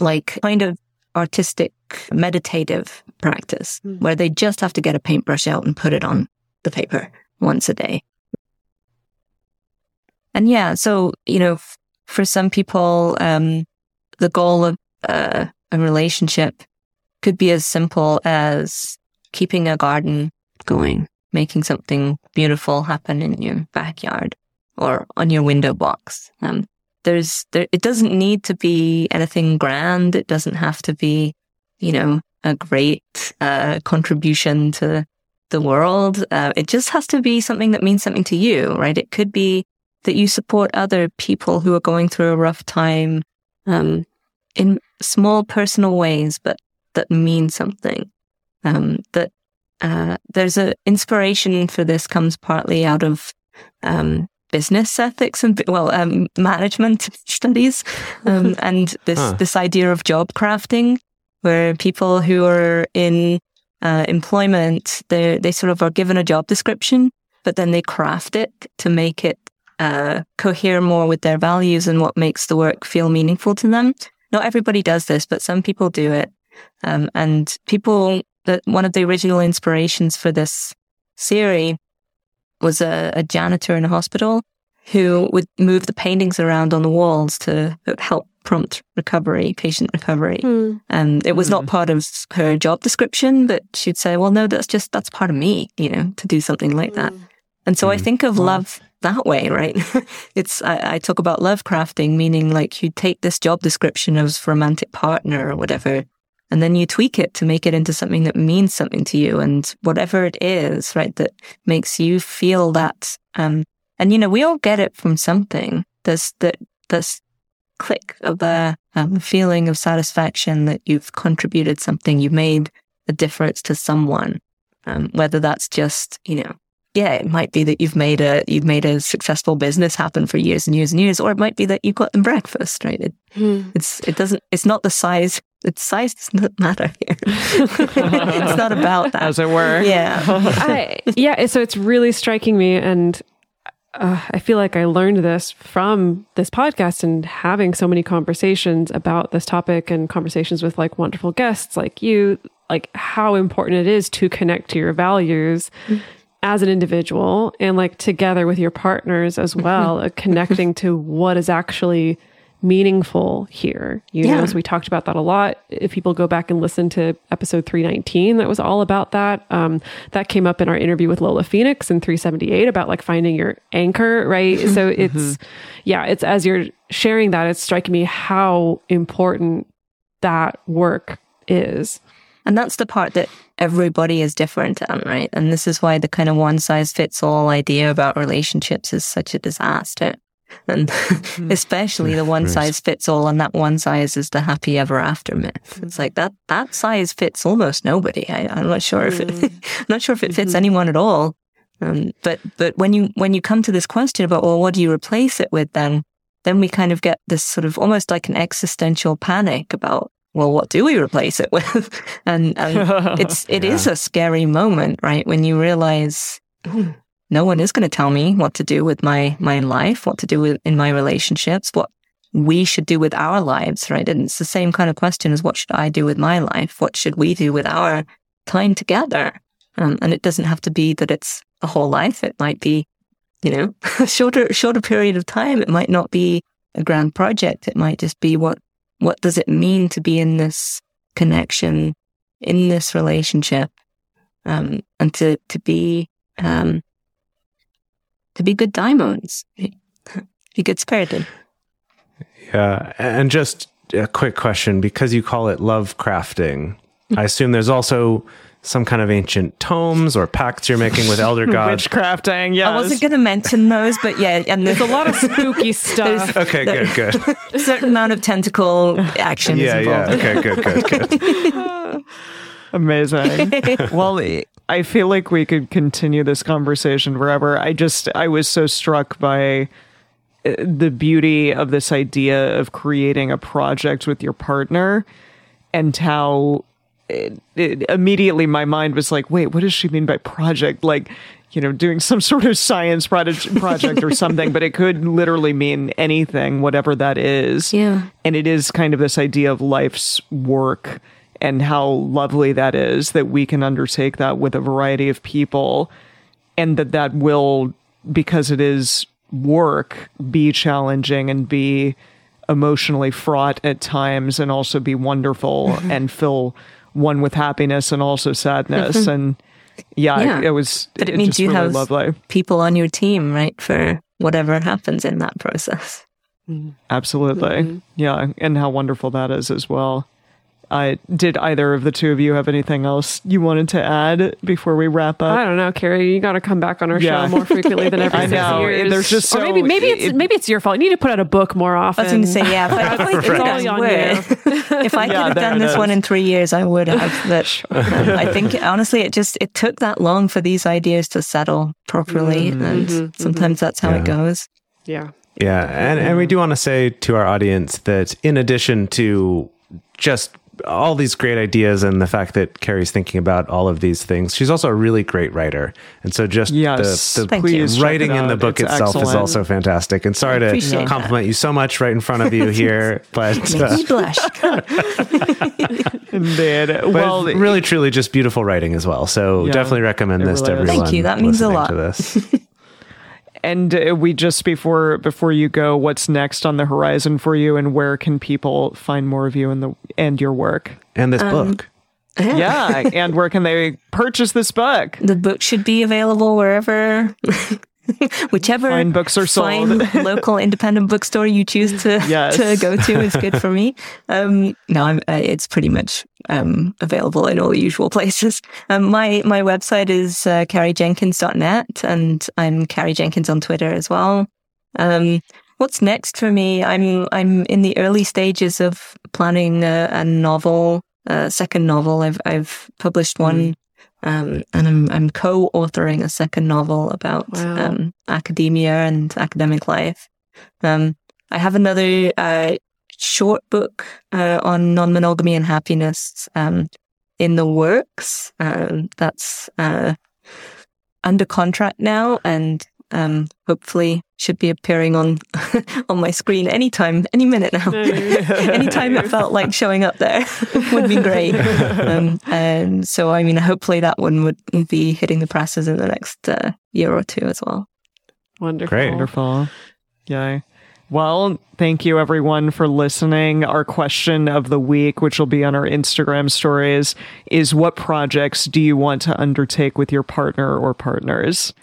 [SPEAKER 1] like kind of artistic, meditative practice where they just have to get a paintbrush out and put it on the paper once a day. And yeah, so, you know, f- for some people, um, the goal of uh, a relationship could be as simple as keeping a garden going, making something beautiful happen in your backyard or on your window box. Um, there's, there, it doesn't need to be anything grand. It doesn't have to be, you know, a great, uh, contribution to the world. Uh, it just has to be something that means something to you, right? It could be that you support other people who are going through a rough time, um, in small personal ways, but that mean something. Um, that, uh, there's a inspiration for this comes partly out of, um, business ethics and well um, management studies um, and this
[SPEAKER 3] Huh.
[SPEAKER 1] this idea of job crafting where people who are in uh, employment they they sort of are given a job description but then they craft it to make it uh, cohere more with their values and what makes the work feel meaningful to them not everybody does this but some people do it um, and people that one of the original inspirations for this series was a, a janitor in a hospital who would move the paintings around on the walls to help prompt recovery, patient recovery. And it was not hmm. part of her job description, but she'd say, well, no, that's just, that's part of me, you know, to do something like that. Hmm. And so I think of love that way, right? it's, I, I talk about love crafting, meaning like you take this job description of romantic partner or whatever, and then you tweak it to make it into something that means something to you and whatever it is, right, that makes you feel that, um, and you know, we all get it from something. This, that, this click of the um, feeling of satisfaction that you've contributed something, you've made a difference to someone. Um, whether that's just, you know, yeah, it might be that you've made a you've made a successful business happen for years and years and years, or it might be that you got them breakfast, right? It, It's it doesn't it's not the size. Its size does not matter here. it's not about that,
[SPEAKER 2] As it were.
[SPEAKER 1] Yeah,
[SPEAKER 4] I, yeah, so it's really striking me, and uh, I feel like I learned this from this podcast and having so many conversations about this topic and conversations with like wonderful guests like you, like how important it is to connect to your values as an individual and like together with your partners as well, uh, connecting to what is actually meaningful here. You know,
[SPEAKER 1] Yeah.
[SPEAKER 4] as we talked about that a lot. If people go back and listen to episode 319, that was all about that. Um, that came up in our interview with Lola Phoenix in 378 about like finding your anchor, right? so it's, yeah, it's as you're sharing that, it's striking me how important that work is.
[SPEAKER 1] And that's the part that everybody is different on, right? And this is why the kind of one size fits all idea about relationships is such a disaster. And especially the one size fits all, and that one size is the happy ever after myth. It's like that that size fits almost nobody. I, I'm not sure if it, I'm not sure if it fits anyone at all. Um, but but when you when you come to this question about well, what do you replace it with then? Then we kind of get this sort of almost like an existential panic about well, what do we replace it with? and, and it's it is a scary moment, right? When you realize "Hmm, no one is going to tell me what to do with my my life, what to do with in my relationships, what we should do with our lives, right? And it's the same kind of question as what should I do with my life? What should we do with our time together? Um, and it doesn't have to be that it's a whole life. It might be, you know, a shorter shorter period of time. It might not be a grand project. It might just be what what does it mean to be in this connection, in this relationship, um, and to to be um, to be good diamonds, be good spirited.
[SPEAKER 3] Yeah. And just a quick question because you call it love crafting, I assume there's also some kind of ancient tomes or pacts you're making with elder gods.
[SPEAKER 2] Witchcrafting, yeah.
[SPEAKER 1] I wasn't going to mention those, but yeah, and there's
[SPEAKER 4] a lot of spooky stuff.
[SPEAKER 3] Okay, good, good.
[SPEAKER 1] a certain amount of tentacle action
[SPEAKER 3] Yeah,
[SPEAKER 1] is
[SPEAKER 3] yeah.
[SPEAKER 1] involved.
[SPEAKER 3] Okay, good, good, good.
[SPEAKER 2] Amazing. well, I feel like we could continue this conversation forever. I just, I was so struck by uh, the beauty of this idea of creating a project with your partner and how it, it, immediately my mind was like, wait, what does she mean by project? Like, you know, doing some sort of science project, project or something, but it could literally mean anything, whatever that is.
[SPEAKER 1] Yeah.
[SPEAKER 2] And it is kind of this idea of life's work and how lovely that is that we can undertake that with a variety of people and that that will because it is work be challenging and be emotionally fraught at times and also be wonderful
[SPEAKER 1] Mm-hmm.
[SPEAKER 2] and fill one with happiness and also sadness and yeah,
[SPEAKER 1] Yeah.
[SPEAKER 2] It, it was
[SPEAKER 1] But it
[SPEAKER 2] it
[SPEAKER 1] means you
[SPEAKER 2] really
[SPEAKER 1] have
[SPEAKER 2] lovely
[SPEAKER 1] people on your team, right, for whatever happens in that process.
[SPEAKER 2] absolutely
[SPEAKER 1] Mm-hmm.
[SPEAKER 2] yeah and how wonderful that is as well uh, did either of the two of you have anything else you wanted to add before we wrap up
[SPEAKER 4] I don't know, Carrie. You got to come back on our
[SPEAKER 2] Yeah.
[SPEAKER 4] show more frequently than every
[SPEAKER 2] I
[SPEAKER 4] six
[SPEAKER 2] know.
[SPEAKER 4] years.
[SPEAKER 2] There's just
[SPEAKER 4] or maybe
[SPEAKER 2] so-
[SPEAKER 4] maybe it's maybe it's your fault. You need to put out a book more often.
[SPEAKER 1] I
[SPEAKER 4] often.
[SPEAKER 1] was going to say, yeah, if I, if could
[SPEAKER 4] It's all
[SPEAKER 1] have
[SPEAKER 4] on
[SPEAKER 1] would.
[SPEAKER 4] you.
[SPEAKER 1] if I could
[SPEAKER 2] Yeah,
[SPEAKER 1] have done
[SPEAKER 2] it
[SPEAKER 1] this one in three years, I would have. But um, I think honestly, it just it took that long for these ideas to settle properly, and sometimes that's how it goes.
[SPEAKER 4] Yeah.
[SPEAKER 3] Yeah, and, and we do want to say to our audience that in addition to just all these great ideas and the fact that Carrie's thinking about all of these things, she's also a really great writer. And so just
[SPEAKER 2] Yes,
[SPEAKER 3] the, the
[SPEAKER 2] please
[SPEAKER 3] writing in the book
[SPEAKER 2] It's
[SPEAKER 3] itself is also fantastic. And sorry to
[SPEAKER 1] appreciate
[SPEAKER 3] compliment you so much right in front of you here, but,
[SPEAKER 1] Makes
[SPEAKER 3] uh,
[SPEAKER 1] blush.
[SPEAKER 2] Indeed.
[SPEAKER 3] but
[SPEAKER 2] well
[SPEAKER 3] really truly just beautiful writing as well. So
[SPEAKER 2] Yeah,
[SPEAKER 3] definitely recommend this to
[SPEAKER 2] really is.
[SPEAKER 3] everyone.
[SPEAKER 1] Thank you. That means a lot.
[SPEAKER 3] To this.
[SPEAKER 2] and uh, we just before before you go what's next on the horizon for you and where can people find more of you and the and your work
[SPEAKER 3] And this
[SPEAKER 1] Um,
[SPEAKER 3] book.
[SPEAKER 2] yeah and where can they purchase this book
[SPEAKER 1] the book should be available wherever. Whichever
[SPEAKER 2] Fine books are sold.
[SPEAKER 1] fine local independent bookstore you choose to
[SPEAKER 2] Yes.
[SPEAKER 1] to go to is good for me. Um, no, uh, it's pretty much um, available in all the usual places. Um, my my website is uh, carriejenkins.net, and I'm Carrie Jenkins on Twitter as well. Um, what's next for me? I'm I'm in the early stages of planning a, a novel, a second novel. I've I've published one. Um, and I'm I'm co-authoring a second novel about
[SPEAKER 4] Wow.
[SPEAKER 1] um, academia and academic life. Um, I have another uh, short book uh, on non-monogamy and happiness um, in the works. Um, that's uh, under contract now, and um, hopefully should be appearing on on my screen anytime, any minute now. anytime it felt like showing up there would be great. Um, and so, I mean, hopefully that one would be hitting the presses in the next uh, year or two as well.
[SPEAKER 4] Wonderful.
[SPEAKER 3] Great.
[SPEAKER 2] wonderful yay well thank you everyone for listening our question of the week which will be on our instagram stories is what projects do you want to undertake with your partner or partners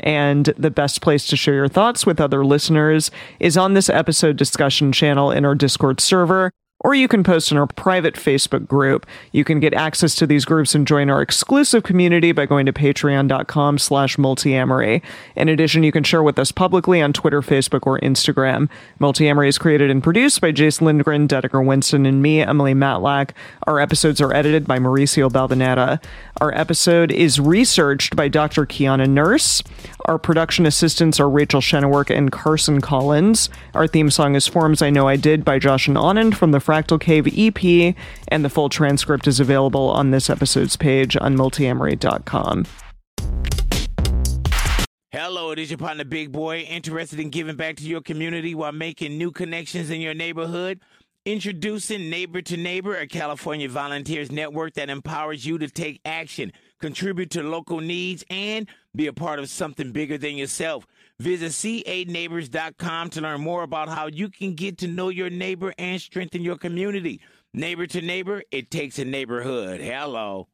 [SPEAKER 2] and the best place to share your thoughts with other listeners is on this episode discussion channel in our Discord server. Or you can post in our private Facebook group. You can get access to these groups and join our exclusive community by going to patreon.com slash multiamory. In addition, you can share with us publicly on Twitter, Facebook, or Instagram. Multiamory is created and produced by Jason Lindgren, Dedeker Winston, and me, Emily Matlack. Our episodes are edited by Mauricio Balvanera. Our episode is researched by Dr. Kiana Nurse. Our production assistants are Rachel Shennework and Carson Collins. Our theme song is Forms I Know I Did by Josh and Anand from the Fractal Cave EP, and the full transcript is available on this episode's page on multiamory.com.
[SPEAKER 6] Hello, it is your partner Big Boy, interested in giving back to your community while making new connections in your neighborhood. Introducing Neighbor to Neighbor, a California volunteers network that empowers you to take action, contribute to local needs, and be a part of something bigger than yourself. Visit ca9neighbors.com to learn more about how you can get to know your neighbor and strengthen your community. Neighbor to Neighbor, it takes a neighborhood. Hello.